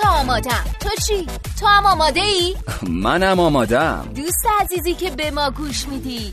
که آمادم تو چی؟ تو هم آماده ای؟ منم آمادم دوست عزیزی که به ما گوش میدی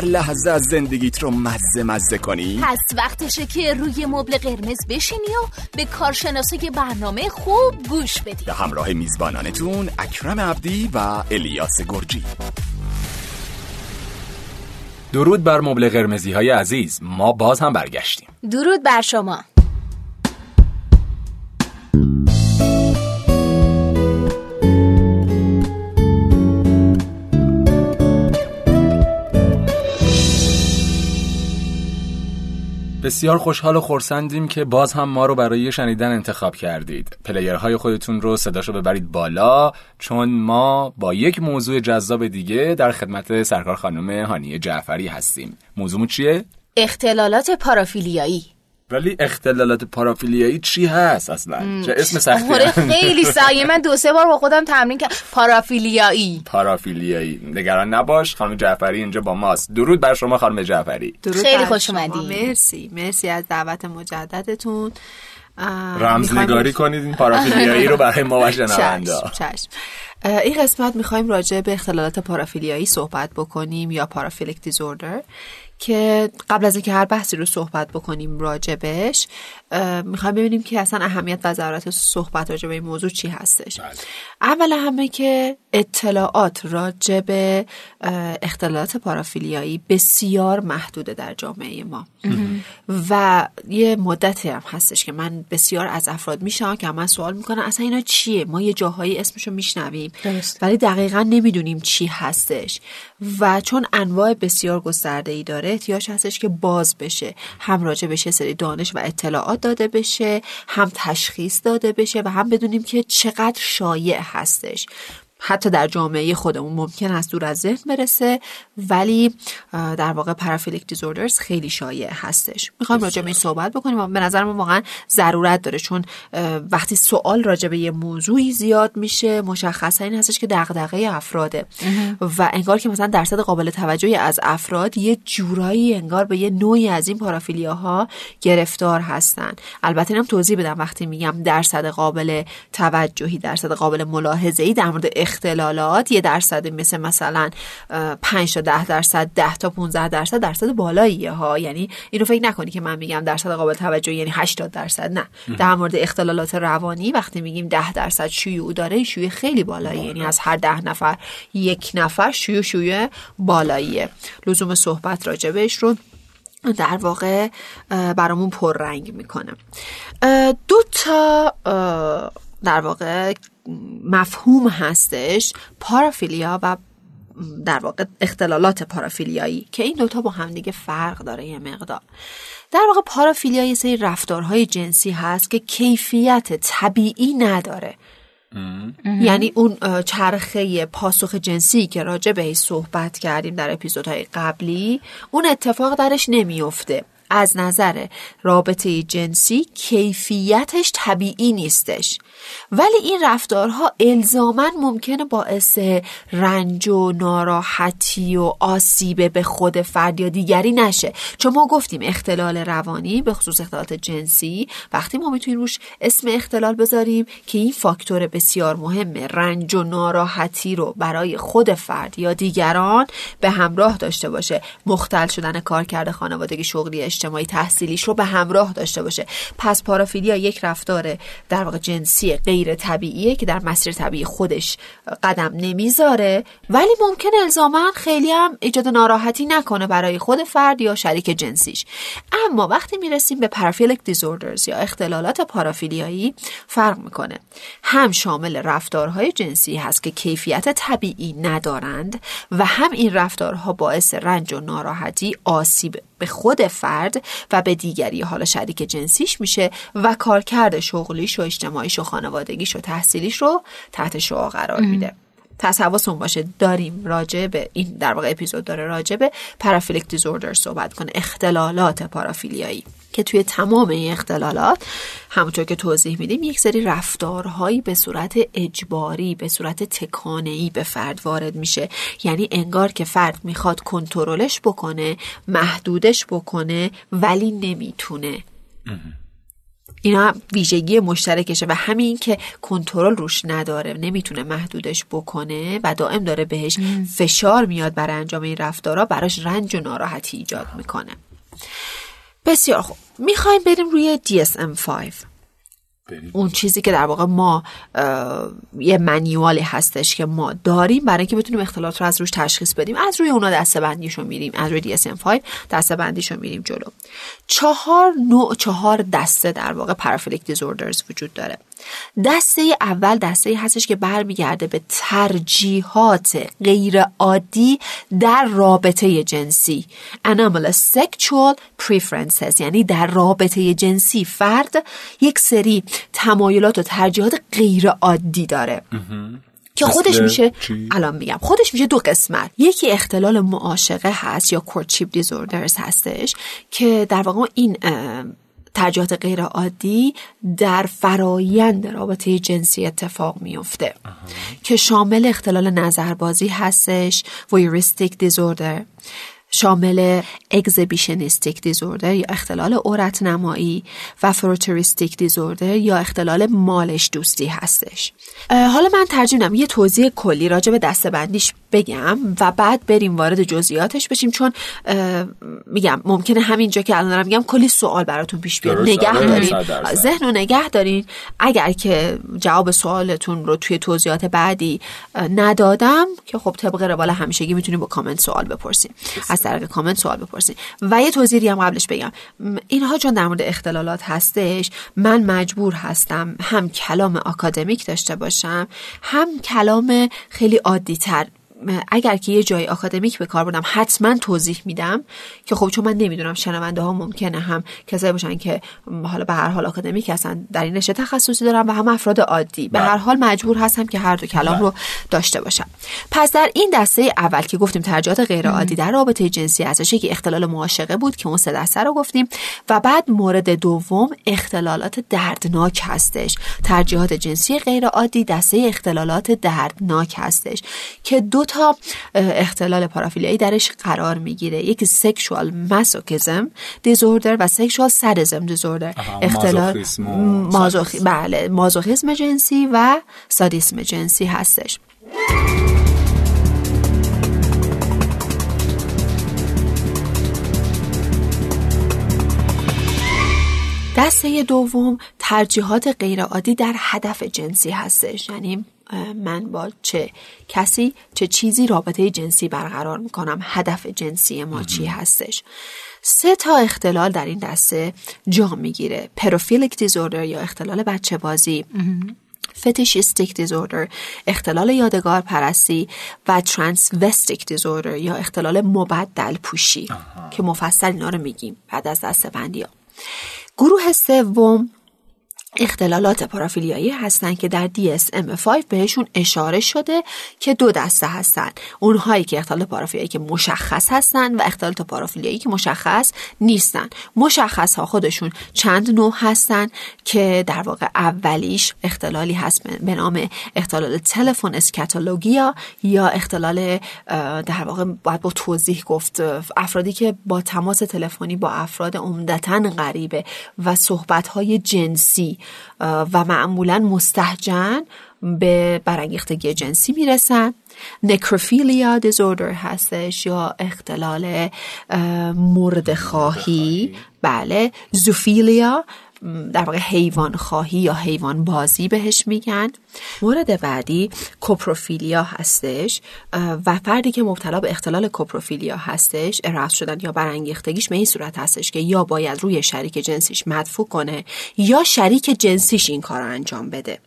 لحظه از زندگیت رو مزه مزه کنی؟ پس وقتشه که روی مبل قرمز بشینی و به کارشناسای برنامه خوب گوش بدی. به همراه میزبانانتون اکرم عبدی و الیاس گرجی. درود بر مبل قرمزی های عزیز. ما باز هم برگشتیم. درود بر شما. بسیار خوشحال و خورسندیم که باز هم ما رو برای شنیدن انتخاب کردید. پلیرهای خودتون رو صداشو ببرید بالا چون ما با یک موضوع جذاب دیگه در خدمت سرکار خانم هانیه جعفری هستیم. موضوعمون چیه؟ اختلالات پارافیلیایی. ولی اختلالات پارافیلیایی چی هست اصلا؟ چه اسم سختی آره خیلی سعی من دو سه بار با خودم تمرین کردم. پارافیلیایی. پارافیلیایی. نگران نباش. خانم جعفری اینجا با ماست. درود بر شما خانم جعفری. درود خیلی خوش. اومدی. مرسی. مرسی از دعوت مجددتون. رمزنگاری کنید این پارافیلیایی رو برای ما و چشم این قسمت می‌خوایم راجع به اختلالات پارافیلیایی صحبت بکنیم یا پارافیلیک دیزوردر. که قبل از اینکه هر بحثی رو صحبت بکنیم راجبش می‌خوایم ببینیم که اصلا اهمیت و ضرورت صحبت راجع به این موضوع چی هستش. بله. اول همه که اطلاعات اه، اختلالات پارافیلیایی بسیار محدوده در جامعه ما. و یه مدتی هم هستش که من بسیار از افراد میشنوم که من سوال می‌کنن اصلا اینا چیه؟ ما یه جاهایی اسمشو میشنویم. ولی دقیقا نمی‌دونیم چی هستش. و چون انواع بسیار گسترده ای داره احتیاج هستش که باز بشه. هم راجع سری دانش و اطلاعات داده بشه هم تشخیص داده بشه و هم بدونیم که چقدر شایع هستش. حتی در جامعه خودمون ممکن است دور از ذهن برسه ولی در واقع پارافیلیک دیزوردرز خیلی شایع هستش. می‌خوایم راجع به این صحبت بکنیم و به نظر من واقعا ضرورت داره چون وقتی سوال راجع به یه موضوعی زیاد میشه مشخصا این هستش که دغدغه افراده. و انگار که مثلا درصد قابل توجهی از افراد یه جورایی انگار به یه نوعی از این پارافیلیاها گرفتار هستن. البته اینم توضیح بدم وقتی میگم درصد قابل توجهی درصد قابل ملاحظه ای در مورد اختلالات یه درصد مثل مثلا 5 تا 10 درصد 10 تا 15 درصد درصد بالاییه ها. یعنی اینو فکر نکنی که من میگم درصد قابل توجه یعنی 80 درصد نه. در مورد اختلالات روانی وقتی میگیم 10 درصد شیوع داره شیوع خیلی بالایی یعنی از هر 10 نفر یک نفر شیوع شیوع بالاییه. لزوم صحبت راجبش رو در واقع برامون پررنگ می‌کنه. دو تا در واقع مفهوم هستش پارافیلیا و در واقع اختلالات پارافیلیایی که این دوتا با همدیگه فرق داره یه مقدار. در واقع پارافیلیا یه سری رفتارهای جنسی هست که کیفیت طبیعی نداره. یعنی اون چرخه پاسخ جنسی که راجع بهش صحبت کردیم در اپیزودهای قبلی اون اتفاق درش نمیفته از نظر رابطه جنسی کیفیتش طبیعی نیستش. ولی این رفتارها الزاما ممکنه باعث رنج و ناراحتی و آسیب به خود فرد یا دیگری نشه. چون ما گفتیم اختلال روانی به خصوص اختلالات جنسی وقتی ما می‌تونیم روش اسم اختلال بذاریم که این فاکتور بسیار مهمه. رنج و ناراحتی رو برای خود فرد یا دیگران به همراه داشته باشه. مختل شدن کارکرد خانوادگی شغلی اجتماعی تحصیلیش رو به همراه داشته باشه. پس پارافیلیا یک رفتار در واقع جنسی غیر طبیعیه که در مسیر طبیعی خودش قدم نمی‌ذاره. ولی ممکن الزاما خیلی هم ایجاد ناراحتی نکنه برای خود فرد یا شریک جنسیش. اما وقتی می‌رسیم به پارافیلیک دیزوردرز یا اختلالات پارافیلیایی فرق می‌کنه. هم شامل رفتارهای جنسی هست که کیفیت طبیعی ندارند و هم این رفتارها باعث رنج و ناراحتی آسیب به خود فرد فرد و به دیگری حالا شریک جنسیش میشه و کارکرد شغلیش و اجتماعیش و خانوادگیش و تحصیلیش رو تحت شعا قرار میده. پس حواسون باشه. داریم راجع به این در واقع اپیزود داره راجع به پارافیلیک دیزوردر صحبت کنه. اختلالات پارافیلیایی که توی تمام این اختلالات همونطور که توضیح میدیم یک سری رفتارهایی به صورت اجباری به صورت تکانه‌ای به فرد وارد میشه. یعنی انگار که فرد می‌خواد کنترلش بکنه محدودش بکنه ولی نمی‌تونه. اینا ویژگی مشترکشه و همین که کنترل روش نداره نمی‌تونه محدودش بکنه و دائم داره بهش فشار میاد برای انجام این رفتارها براش رنج و ناراحتی ایجاد می‌کنه. بسیار خوب. می‌خوایم بریم روی DSM-5 اون چیزی که در واقع ما یه منیوالی هستش که ما داریم برای اینکه بتونیم اختلالات رو از روش تشخیص بدیم. از روی اونا دسته بندیشو میریم از روی DSM-5 دسته بندیشو میریم جلو. چهار نوع چهار دسته در واقع پارافیلیک دیزوردرز وجود داره. دسته اول دسته هستش که برمیگرده به ترجیحات غیر عادی در رابطه جنسی. Anomalous sexual preferences یعنی در رابطه جنسی فرد یک سری تمایلات و ترجیحات غیر عادی داره که خودش میشه الان میگم. خودش میشه دو قسمت. یکی اختلال معاشقه هست یا کورتشیپ دیزوردرز هستش که در واقع این ترجیحات غیر عادی در فرایند رابطه جنسی اتفاق میفته که شامل اختلال نظربازی هستش ویوریستیک دیزوردر شامل اگزیبیشنیستیک دیزوردر یا اختلال عورت نمایی و فروتریستیک دیزوردر یا اختلال مالش دوستی هستش. حالا من میدم یه توضیح کلی راجع به دستبندیش بگم و بعد بریم وارد جزئیاتش بشیم چون میگم ممکنه همینجا که الان دارم میگم کلی سوال براتون پیش بیاد. نگه آره، دارین. ذهن رو نگه دارین. اگر که جواب سوالتون رو توی توضیحات بعدی ندادم که خب طبق روال همیشگی می‌تونیم با کامنت سوال بپرسیم. از طریق کامنت سوال بپرسیم و یه توضیحی هم قبلش بگم. اینها چون در مورد اختلالات هستش من مجبور هستم هم کلام آکادمیک داشته باشم هم کلام خیلی عادی تر اگر که یه جای آکادمیک به کار بردم حتما توضیح میدم که خب چون من نمی‌دونم شنونده ها ممکنه هم کسایی باشن که حالا به هر حال آکادمیک هستن در این رشته تخصصی دارن و هم افراد عادی به بله. هر حال مجبور هستم که هر دو کلام بله. رو داشته باشم پس در این دسته اول که گفتیم ترجیحات غیر عادی در رابطه جنسی هستش که اختلال معاشقه بود که اون سه دسته رو گفتیم و بعد مورد دوم اختلالات دردناک هستش ترجیحات جنسی غیر عادی دسته اختلالات دردناک هستش که دو تا اختلال پارافیلیایی درش قرار می‌گیره. یکی سکشوال ماسوکیزم دیزوردر و سکشوال سادیزم دیزوردر اختلال مازوخیسم بله مازوخیسم جنسی و سادیسم جنسی هستش. دسته دوم ترجیحات غیرعادی در هدف جنسی هستش. یعنی من با چه کسی چه چیزی رابطه جنسی برقرار می‌کنم؟ هدف جنسی ما چی هستش؟ سه تا اختلال در این دسته جا می‌گیره. پروفیلیک دیزوردر یا اختلال بچه بازی. فتیشیستیک دیزوردر اختلال یادگار پرستی و ترانسوستیک دیزوردر یا اختلال مبدل پوشی که مفصل اینا رو میگیم بعد از دسته بندی ها. گروه سوم اختلالات پارافیلیایی هستند که در DSM-5 بهشون اشاره شده که دو دسته هستن. اونهایی که اختلال پارافیلیایی که مشخص هستن و اختلالات پارافیلیایی که مشخص نیستن. مشخص ها خودشون چند نوع هستن که در واقع اولیش اختلالی هست به نام اختلال تلفن اسکاتولوژیا یا اختلال در واقع باید با توضیح گفت افرادی که با تماس تلفنی با افراد عمدتا غریبه و صحبت جنسی اه، و معمولا مستهجن به برانگیختگی جنسی می‌رسن. نکروفیلیا دیزوردر هستش یا اختلال اه، مرد خواهی بله. زوفیلیا در واقع حیوان خواهی یا حیوان بازی بهش میگن. مورد بعدی کوپروفیلیا هستش و فردی که مبتلا به اختلال کوپروفیلیا هستش اراس شدن یا برانگیختگیش به این صورت هستش که یا باید روی شریک جنسیش مدفوع کنه یا شریک جنسیش این کار رو انجام بده.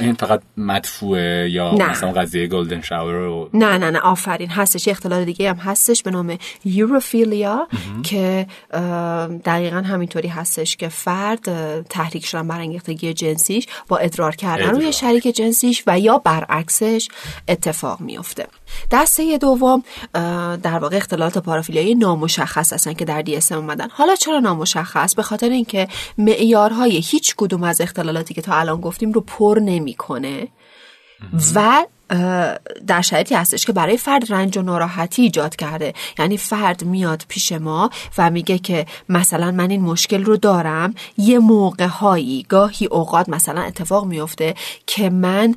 این فقط مدفوعه یا نه. مثلا قضیه گلدن شاور رو نه نه نه آفرین هستش یه اختلال دیگه هم هستش به نام یوروفیلیا که دقیقا همینطوری هستش که فرد تحریک شدن برانگیختگی جنسیش با ادرار کردن ادرار. روی شریک جنسیش و یا برعکسش اتفاق میفته دسته دوم در واقع اختلالات پارافیلیایی نامشخص هستن که در DSM اومدن. حالا چرا نامشخص؟ به خاطر اینکه معیارهای هیچ کدوم از اختلالاتی که تا الان گفتیم رو پر نمی‌کنه. و در شرایطی هستش که برای فرد رنج و ناراحتی ایجاد کرده. یعنی فرد میاد پیش ما و میگه که مثلا من این مشکل رو دارم. یه موقع هایی گاهی اوقات مثلا اتفاق میفته که من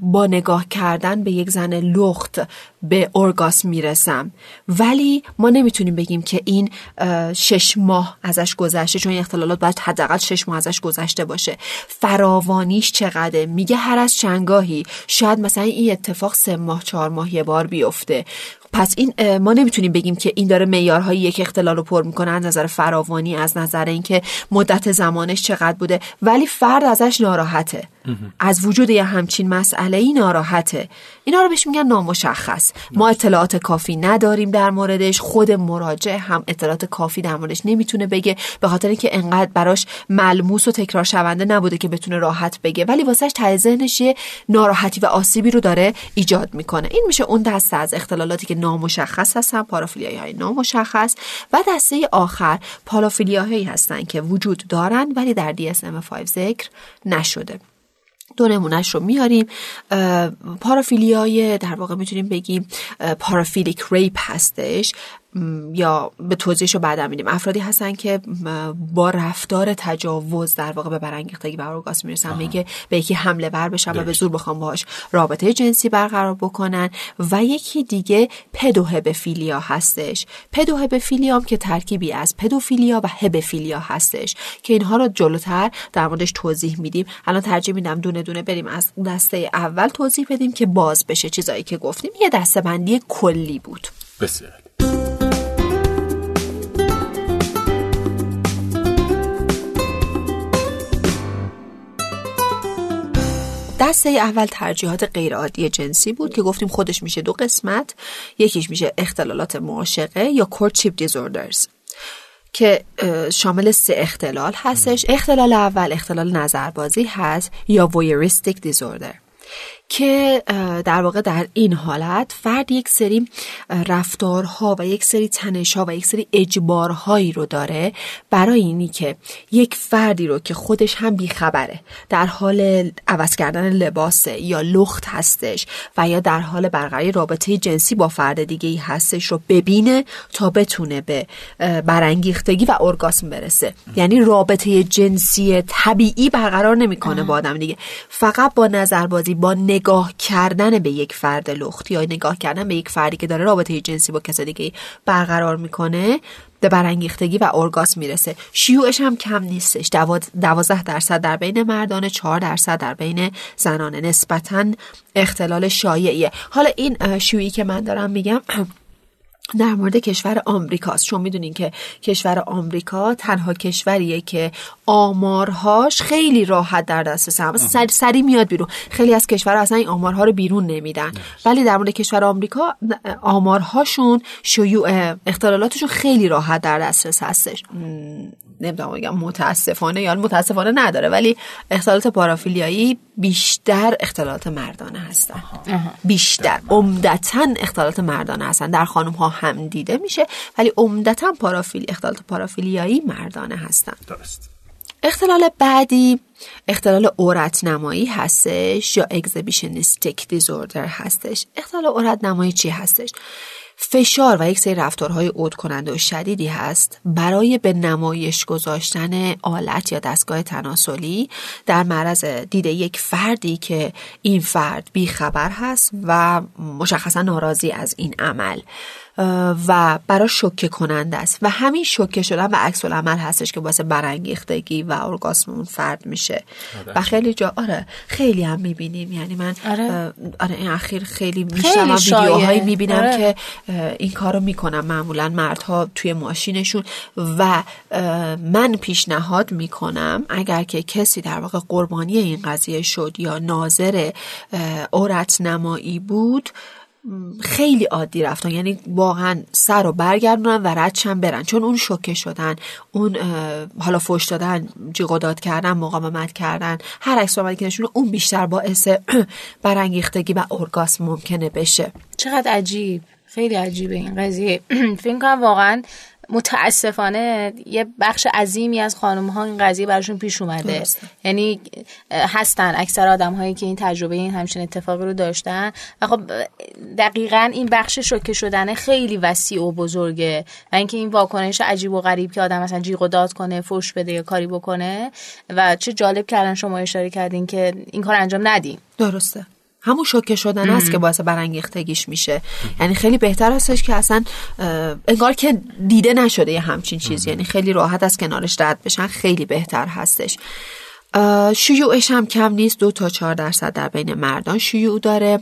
با نگاه کردن به یک زن لخت به ارگاسم می‌رسم. ولی ما نمی‌تونیم بگیم که این شش ماه ازش گذشته چون اختلالات باید حداقل شش ماه ازش گذشته باشه. فراوانیش چقدره؟ میگه هر از چنگاهی شاید مثلا این اتفاق سه ماه چهار ماه یه بار بیفته. پس این ما نمی‌تونیم بگیم که این داره معیارهای یک اختلال رو پر می‌کنه از نظر فراوانی از نظر اینکه مدت زمانش چقدر بوده. ولی فرد ازش ناراحته. از وجود یه همچین مسئله ای ناراحته. اینا رو بهش میگن نامشخص. ما اطلاعات کافی نداریم در موردش. خود مراجع هم اطلاعات کافی در موردش نمی‌تونه بگه به خاطر اینکه انقدر براش ملموس و تکرار شونده نبوده که بتونه راحت بگه. ولی واسهش ته ذهنش یه ناراحتی و آسیبی رو داره ایجاد می‌کنه. این میشه اون دسته از اختلالاتی که نامشخص هستن پارافیلیایی های نامشخص. و دسته آخر پارافیلیاهایی هستن که وجود دارن ولی در DSM-5 ذکر نشده. دو نمونهش رو میاریم. پارافیلیای در واقع می‌تونیم بگیم پارافیلیک ریپ هستش. یا به توضیحش رو بعدا میدیم. افرادی هستن که با رفتار تجاوز در واقع به برانگیختگی و ارگاسم می‌رسن. میگه به یکی حمله ور بشن و به زور بخوام باهاش رابطه جنسی برقرار بکنن و یکی دیگه پدوهبفیلیا هستش. پدوهبفیلیا هم که ترکیبی از پدوفیلیا و هبفیلیا هستش که اینها رو جلوتر در موردش توضیح میدیم. الان ترجیح میدم دونه دونه بریم از دسته اول توضیح بدیم که باز بشه چیزایی که گفتیم. یه دسته بندی کلی بود. بسیار. دسته اول ترجیحات غیرعادی جنسی بود که گفتیم خودش میشه دو قسمت. یکیش میشه اختلالات معاشقه یا courtship disorders که شامل سه اختلال هستش. اختلال اول اختلال نظربازی هست یا voyeuristic disorder. که در واقع در این حالت فرد یک سری رفتارها و یک سری تنشها و یک سری اجبارهایی رو داره برای اینی که یک فردی رو که خودش هم بیخبره در حال عوض کردن لباسه یا لخت هستش و یا در حال برقراری رابطه جنسی با فرد دیگه ای هستش رو ببینه تا بتونه به برانگیختگی و ارگاسم برسه. یعنی رابطه جنسی طبیعی برقرار نمی‌کنه با آدم دیگه. فقط با نظربازی با نگاه کردن به یک فرد لخت یا نگاه کردن به یک فردی که داره رابطه جنسی با کس دیگه برقرار می‌کنه به برانگیختگی و ارگاسم می‌رسه. شیوعش هم کم نیستش. دوازده درصد در بین مردان چهار درصد در بین زنانه. نسبتا اختلال شایعیه. حالا این شیوعی که من دارم میگم در مورد کشور آمریکاست. چون می‌دونین که کشور آمریکا تنها کشوریه که آمارهاش خیلی راحت در دسترس هم. سر سری میاد بیرون. خیلی از کشورها اصلا این آمارها رو بیرون نمیدن. ولی در مورد کشور آمریکا آمارهاشون شیوع اختلالاتشون خیلی راحت در دسترس هستش. نمی‌دونم بگم متاسفانه یا متاسفانه نداره ولی اختلالات پارافیلیایی بیشتر اختلالات مردانه هستن. بیشتر. عمدتا اختلالات مردانه هستن. در خانم ها هم دیده میشه ولی عمدتا پارافیل اختلالات پارافیلیایی مردانه هستن. درست. اختلال بعدی اختلال عورت نمایی هستش یا اگزیبیشنیستیک دیزوردر هستش. اختلال عورت نمایی چی هستش؟ فشار و یک سری رفتارهای عود کننده و شدیدی هست برای به نمایش گذاشتن آلت یا دستگاه تناسلی در معرض دید یک فردی که این فرد بیخبر هست و مشخصا ناراضی از این عمل. و برای شوکه کننده است و همین شوکه شدن و عکس العمل هستش که واسه برانگیختگی و ارگاسم اون فرد میشه و خیلی جا آره خیلی هم می‌بینیم یعنی من آره. آره این اخیر خیلی شایعه. ویدیوهایی می‌بینم آره. که این کارو می‌کنم معمولا مردها توی ماشینشون و من پیشنهاد می‌کنم اگر که کسی در واقع قربانی این قضیه شد یا ناظر عورت نمایی بود خیلی عادی رفتن. یعنی واقعا سر رو برگردونن و ردشن برن. چون اون شوکه شدن اون حالا فوش دادن جیغ و داد کردن مقاومت کردن هر عکس العملی که نشونه اون بیشتر باعث برانگیختگی و ارگاسم ممکنه بشه. چقدر عجیب. خیلی عجیبه این قضیه. فکر کنم واقعا متاسفانه یه بخش عظیمی از خانم ها این قضیه براشون پیش اومده. درسته. یعنی هستن اکثر آدم هایی که این تجربه این همچین اتفاقی رو داشتن. و خب دقیقا این بخش شوکه شدنه خیلی وسیع و بزرگه. و اینکه این واکنش عجیب و غریب که آدم مثلا جیغ و داد کنه فوش بده یا کاری بکنه. و چه جالب کردن شما اشاره کردین که این کار انجام ندیم درسته. همون شوکه شدن است که باعث برانگیختگیش میشه. یعنی خیلی بهتر هستش که اصلا انگار که دیده نشده یه همچین چیزی. یعنی خیلی راحت از کنارش رد بشن خیلی بهتر هستش. شیوعش هم کم نیست دو تا چهار درصد در بین مردان شیوع داره.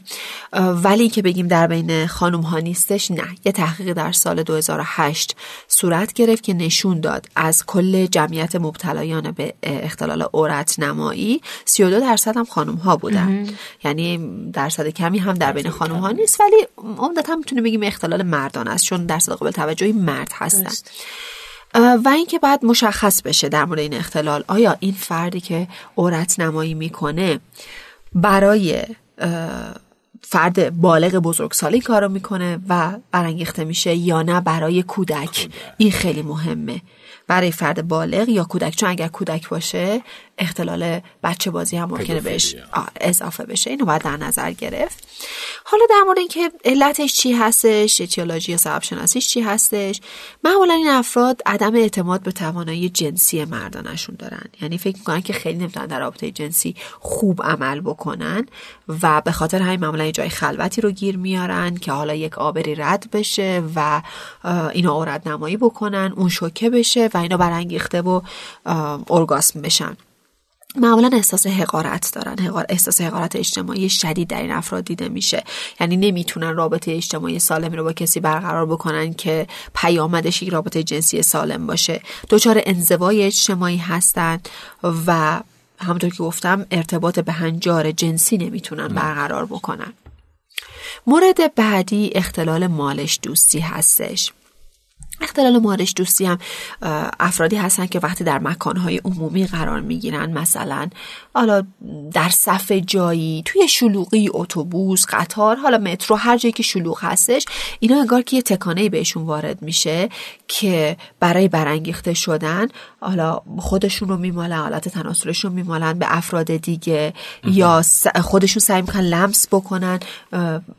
ولی که بگیم در بین خانم ها نیستش نه. یه تحقیق در سال 2008 صورت گرفت که نشون داد از کل جمعیت مبتلایان به اختلال عورت نمایی 32 درصد هم خانم ها بودن یعنی درصد کمی هم در بین خانم ها نیست. ولی عمدتا می‌تونه بگیم اختلال مردان است چون درصد قابل توجهی مرد هستن. درست. و اینکه بعد مشخص بشه در مورد این اختلال آیا این فردی که عورت نمایی می‌کنه برای فرد بالغ بزرگسالی کارو می‌کنه و برانگیخته میشه یا نه برای کودک. این خیلی مهمه. برای فرد بالغ یا کودک؟ چون اگر کودک باشه اختلال بچه بازی هم ممکنه بهش اضافه بشه. اینو باید در نظر گرفت. حالا در مورد اینکه علتش چی هستش اتیولوژی یا سبب شناسیش چی هستش معمولا این افراد عدم اعتماد به توانایی جنسی مردانشون دارن. یعنی فکر می‌کنن که خیلی نمی‌تونن در رابطه جنسی خوب عمل بکنن و به خاطر همین معمولا یه جای خلوتی رو گیر میارن که حالا یک آبری رد بشه و اینا عورت نمایی بکنن اون شوکه بشه و اینا برانگیخته و ارگاسم بشن. معمولا احساس حقارت دارن. حقار احساس حقارت اجتماعی شدید در این افراد دیده میشه. یعنی نمی‌تونن رابطه اجتماعی سالمی رو با کسی برقرار بکنن که پیامدش یک رابطه جنسی سالم باشه. دچار انزوای اجتماعی هستن و همونطور که گفتم ارتباط به هنجار جنسی نمی‌تونن برقرار بکنن. مورد بعدی اختلال مالش دوستی هستش. اختلال مارش دوستی هم افرادی هستن که وقتی در مکانهای عمومی قرار می‌گیرن مثلا حالا در صف جایی توی شلوغی اتوبوس قطار حالا مترو هر جایی که شلوغ هستش اینا انگار که یه تکانه بهشون وارد میشه که برای برانگیخته شدن حالا خودشون رو میمالن حالت تناسلشون میمالن به افراد دیگه یا خودشون سعی می‌کنن لمس بکنن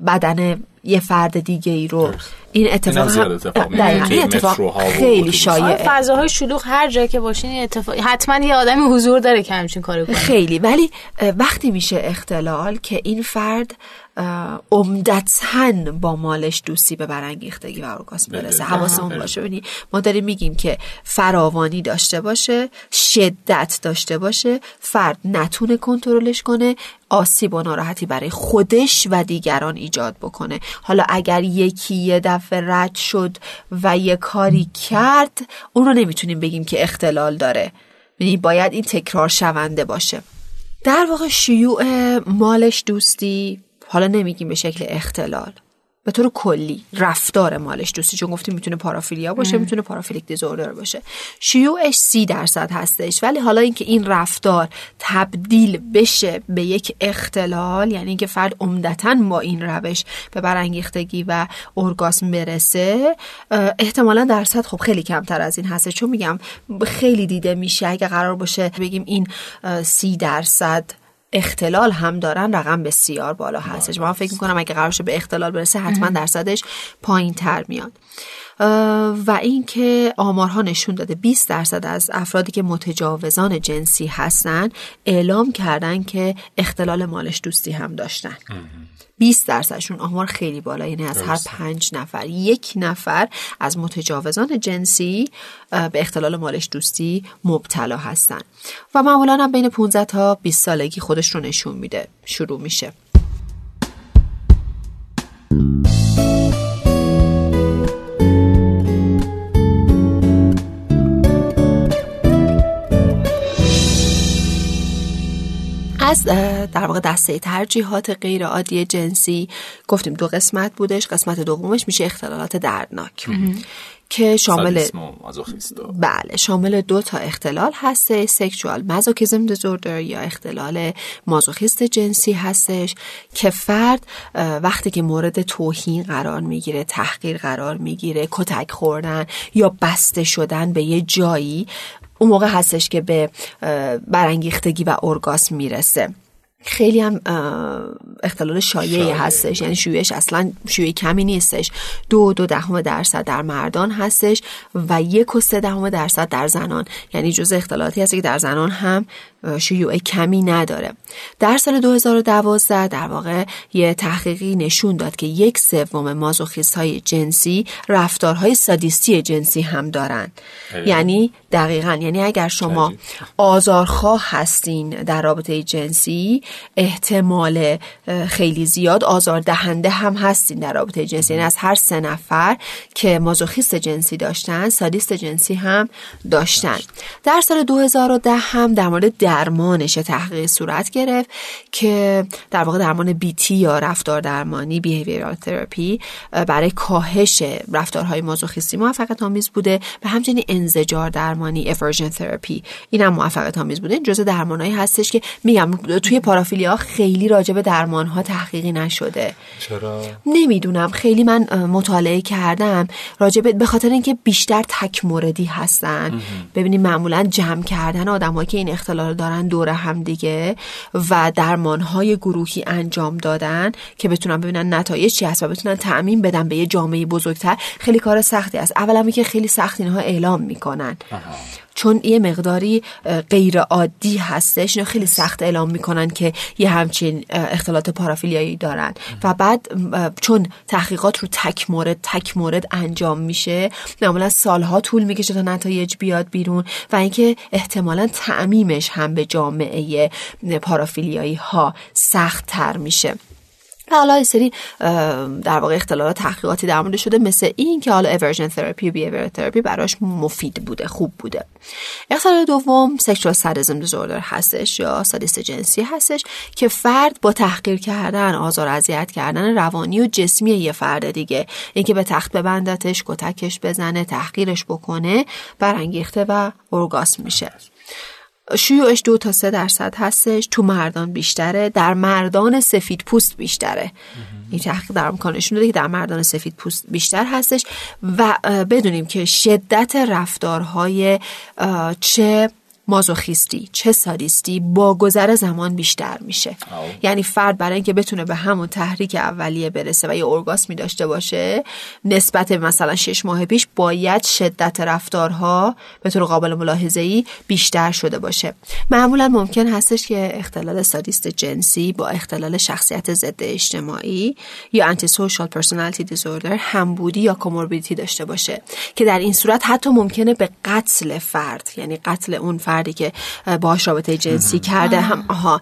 بدن یه فرد دیگه ای رو این اتفاق هم اتفاق این اتفاق خیلی شایعه. فضاهای شلوغ هر جایی که باشین این اتفاق حتما یه آدمی حضور داره که همچین کاری کنه. خیلی. ولی وقتی میشه اختلال که این فرد عمدتاً با مالش دوستی به برانگیختگی و ارگاسم برسه. بله. حواسمون بله. باشه. ببینی ما داریم میگیم که فراوانی داشته باشه شدت داشته باشه فرد نتونه کنترلش کنه آسیب و ناراحتی برای خودش و دیگران ایجاد بکنه. حالا اگر یکی یه دفعه رد شد و یه کاری کرد اون رو نمی‌تونیم بگیم که اختلال داره. یعنی باید این تکرار شونده باشه. در واقع شیوع مالش دوستی حالا نمیگیم به شکل اختلال. به طور کلی رفتار مالش دوستی چون گفتیم می‌تونه پارافیلیا باشه می‌تونه پارافیلیک دیزوردر باشه. شیوعش سی درصد هستش. ولی حالا اینکه این رفتار تبدیل بشه به یک اختلال یعنی اینکه فرد عمدتا با این روش به برانگیختگی و ارگاسم برسه احتمالا درصد خب خیلی کمتر از این هسته چون میگم خیلی دیده میشه. اگه قرار باشه بگیم این سی درصد اختلال هم دارن رقم بسیار بالا هستش من فکر می‌کنم اگه قرار شه به اختلال برسه حتما درصدش پایین تر میاد و اینکه آمارها نشون داده 20 درصد از افرادی که متجاوزان جنسی هستن اعلام کردن که اختلال مالش دوستی هم داشتن. 20 درصدشون آمار خیلی بالا یعنی از هر پنج نفر. یک نفر از متجاوزان جنسی به اختلال مالش دوستی مبتلا هستن. و معمولا هم بین 15 تا 20 سالگی خودش رو نشون میده. شروع میشه. از در واقع دسته ترجیحات غیر عادی جنسی گفتیم دو قسمت بودش قسمت دومش میشه اختلالات دردناک که شامل بله شامل دو تا اختلال هست سکشوال مازوکیزم دیزوردر یا اختلال مازوخیست جنسی هستش که فرد وقتی که مورد توهین قرار می‌گیره تحقیر قرار می‌گیره کتک خوردن یا بسته شدن به یه جایی اون موقع هستش که به برانگیختگی و ارگاسم می‌رسه. خیلی هم اختلال شایعی هستش. یعنی شویش اصلا شویه کمی نیستش. دو دو دهم درصد در مردان هستش و یک و سه دهم درصد در زنان. یعنی جز اختلالاتی هست که در زنان هم شیوع کمی نداره. در سال 2012 در واقع یه تحقیقی نشون داد که یک سوم مازوخیست های جنسی رفتارهای سادیستی جنسی هم دارن. یعنی دقیقا یعنی اگر شما آزارخواه هستین در رابطه جنسی احتمال خیلی زیاد آزار دهنده هم هستین در رابطه جنسی. یعنی از هر سه نفر که مازوخیست جنسی داشتن سادیست جنسی هم داشتن. در سال 2010 هم در مورد درمانش تحقیق صورت گرفت که در واقع درمان BT یا رفتار درمانی behavioral therapy برای کاهش رفتارهای مازوخیستی موفقیت آمیز بوده. و همچنین انزجار درمانی aversion therapy این هم موفقیت آمیز بوده. این جزء درمانهایی هستش که میگم توی پارافیلیا خیلی راجع به درمان ها تحقیقی نشده. چرا؟ نمی‌دونم. خیلی من مطالعه کردم راجع به خاطر اینکه بیشتر تک موردی هستن. ببینید معمولا جمع کردن آدمایی که این اختلال دارن دور هم دیگه و درمان های گروهی انجام دادن که بتونن ببینن نتایج چی هست و بتونن تعمین بدن به یه جامعه بزرگتر خیلی کار سختی است. اولا که خیلی سخت اینها اعلام می‌کنن. چون یه مقداری غیر عادی هستش اینا خیلی سخت اعلام می‌کنن که یه همچین اختلالات پارافیلیایی دارن. و بعد چون تحقیقات رو تک مورد تک مورد انجام میشه معمولا سالها طول می‌کشه تا نتایج بیاد بیرون و اینکه احتمالا تعمیمش هم به جامعه پارافیلیایی ها سخت تر میشه. حالا سری در واقع اختلالات تحقیقاتی در مورد شده مثل این که حالا aversion therapy و behavior therapy براش مفید بوده خوب بوده. اختلال دوم سکشوال سادیسم دیزوردر هستش یا سادیست جنسی هستش که فرد با تحقیر کردن آزار اذیت کردن روانی و جسمی یه فرد دیگه. اینکه به تخت ببندتش کتکش بزنه تحقیرش بکنه برانگیخته و ارگاسم میشه. شیوعش دو تا سه درصد هستش تو مردان بیشتره در مردان سفید پوست بیشتره. این تحقیق در امکانشون داده که در مردان سفید پوست بیشتر هستش و بدونیم که شدت رفتارهای چه مازوخیستی چه سادیستی با گذر زمان بیشتر میشه. یعنی فرد برای اینکه بتونه به همون تحریک اولیه برسه و یه ارگاسمی داشته باشه نسبت مثلا شش ماه پیش باید شدت رفتارها به طور قابل ملاحظه ای بیشتر شده باشه. معمولا ممکن هستش که اختلال سادیست جنسی با اختلال شخصیت ضد اجتماعی یا انتی سوشال پرسونالیتی دیزوردر همبودی یا کوموربیدیتی داشته باشه. که در این صورت حتی ممکنه به قتل فرد یعنی قتل اون فرد فردی که باهاش رابطه جنسی کرده هم آها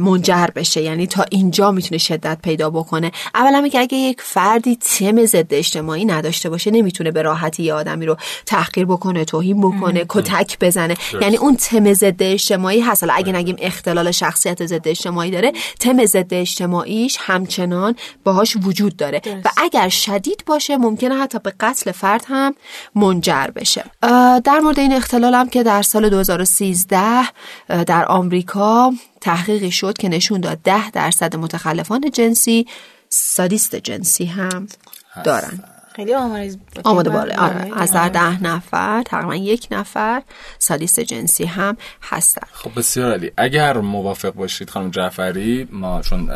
منجر بشه. یعنی تا اینجا می‌تونه شدت پیدا بکنه. اولا که اگه یک فردی تم ضد اجتماعی نداشته باشه نمی‌تونه به راحتی یه آدمی رو تحقیر بکنه توهین بکنه کتک بزنه. یعنی اون تم ضد اجتماعی هست. حالا اگه نگیم اختلال شخصیت ضد اجتماعی داره تم ضد اجتماعیش همچنان باهاش وجود داره. و اگر شدید باشه ممکنه حتی به قتل فرد هم منجر بشه. در مورد این اختلال هم که در سال 2013 در آمریکا تحقیقی شد که نشون داد ده درصد متخلفان جنسی سادیست جنسی هم دارن. خیلی آماده بالا آره. از در ده نفر تقریبا یک نفر سادیست جنسی هم هستن. خب بسیار علی اگر موافق باشید خانم جعفری ما چون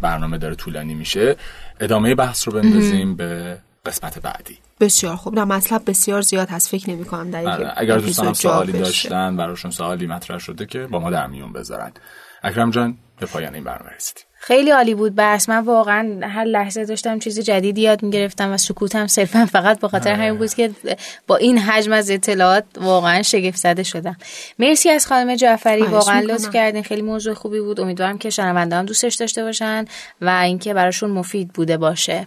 برنامه داره طولانی میشه ادامه بحث رو بندازیم به قسمت بعدی. بسیار خوب. نه مطلب بسیار زیاد هست. فکر نمی کنم در آره، اگر دوستان سوالی داشتن براشون سوالی مطرح شده که با ما در میون بذارن. اکرم جان به پایان این برنامه رسیدیم. خیلی عالی بود بس. من واقعا هر لحظه داشتم چیزی جدید یاد می‌گرفتم و سکوتم صرفا فقط به خاطر همین بود که با این حجم از اطلاعات واقعا شگفت زده شدم. مرسی از خانم جعفری. واقعا لطف کردین. خیلی موضوع خوبی بود. امیدوارم که شنونده هم دوستش داشته باشن و اینکه براشون مفید بوده باشه.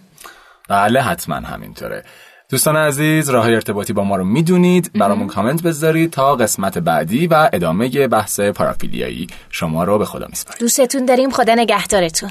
بله حتما همینطوره. دوستان عزیز راه ارتباطی با ما رو می‌دونید. برامون کامنت بذارید تا قسمت بعدی و ادامه بحث پارافیلیایی. شما رو به خدا میسپاریم. دوستتون داریم. خدا نگهدارتون.